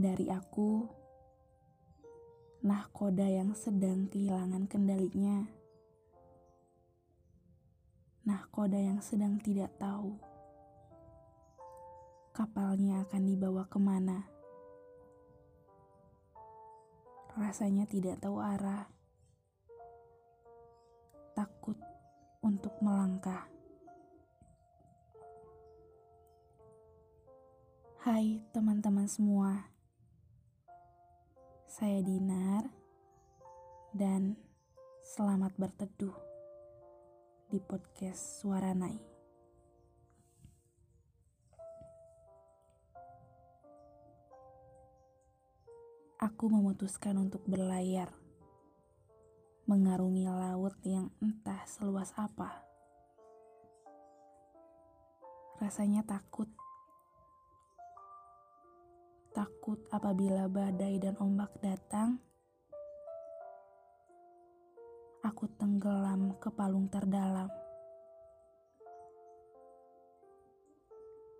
Dari aku, nahkoda yang sedang kehilangan kendalinya. Nahkoda yang sedang tidak tahu kapalnya akan dibawa ke mana. Rasanya tidak tahu arah, takut untuk melangkah. Hai teman-teman semua, saya Dinar, dan selamat berteduh di podcast Suara Nai. Aku memutuskan untuk berlayar, mengarungi laut yang entah seluas apa. Rasanya takut takut apabila badai dan ombak datang, aku tenggelam ke palung terdalam.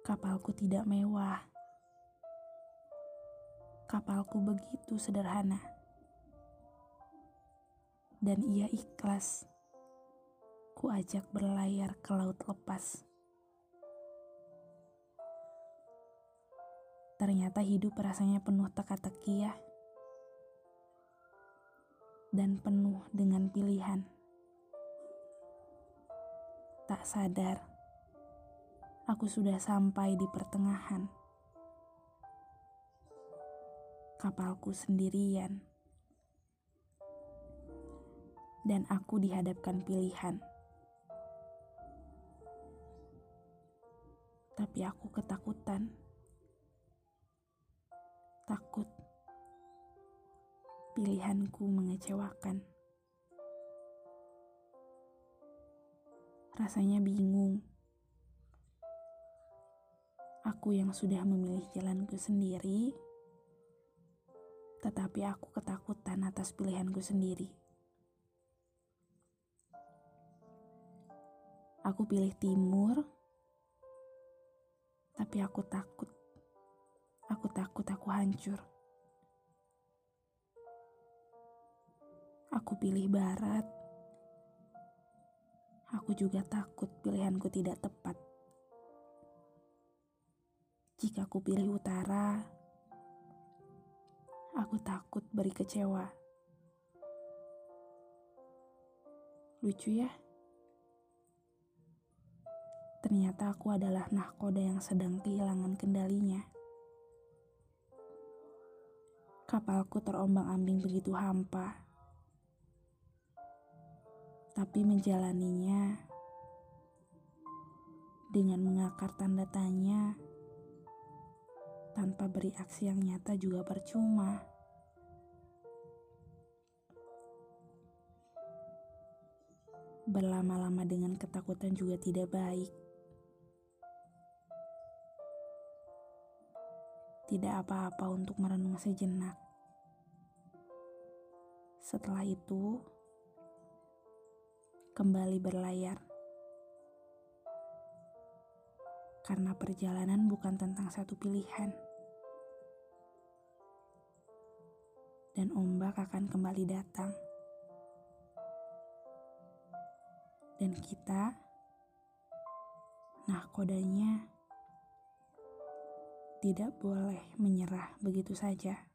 Kapalku tidak mewah. Kapalku begitu sederhana. Dan ia ikhlas. Ku ajak berlayar ke laut lepas. Ternyata hidup rasanya penuh teka-teki ya. Dan penuh dengan pilihan. Tak sadar, aku sudah sampai di pertengahan. Kapalku sendirian. Dan aku dihadapkan pilihan. Tapi aku ketakutan takut pilihanku mengecewakan. Rasanya bingung. Aku yang sudah memilih jalanku sendiri, tetapi aku ketakutan atas pilihanku sendiri. Aku pilih timur, tapi aku takut Aku takut aku hancur. Aku pilih barat. Aku juga takut pilihanku tidak tepat. Jika aku pilih utara, aku takut beri kecewa. Lucu ya? Ternyata aku adalah nahkoda yang sedang kehilangan kendalinya. Kapalku terombang-ambing begitu hampa. Tapi menjalaninya dengan mengakar tanda tanya tanpa beri aksi yang nyata juga percuma. Berlama-lama dengan ketakutan juga tidak baik. Tidak apa-apa untuk merenung sejenak. Setelah itu, kembali berlayar. Karena perjalanan bukan tentang satu pilihan. Dan ombak akan kembali datang. Dan kita, nah kodanya tidak boleh menyerah begitu saja.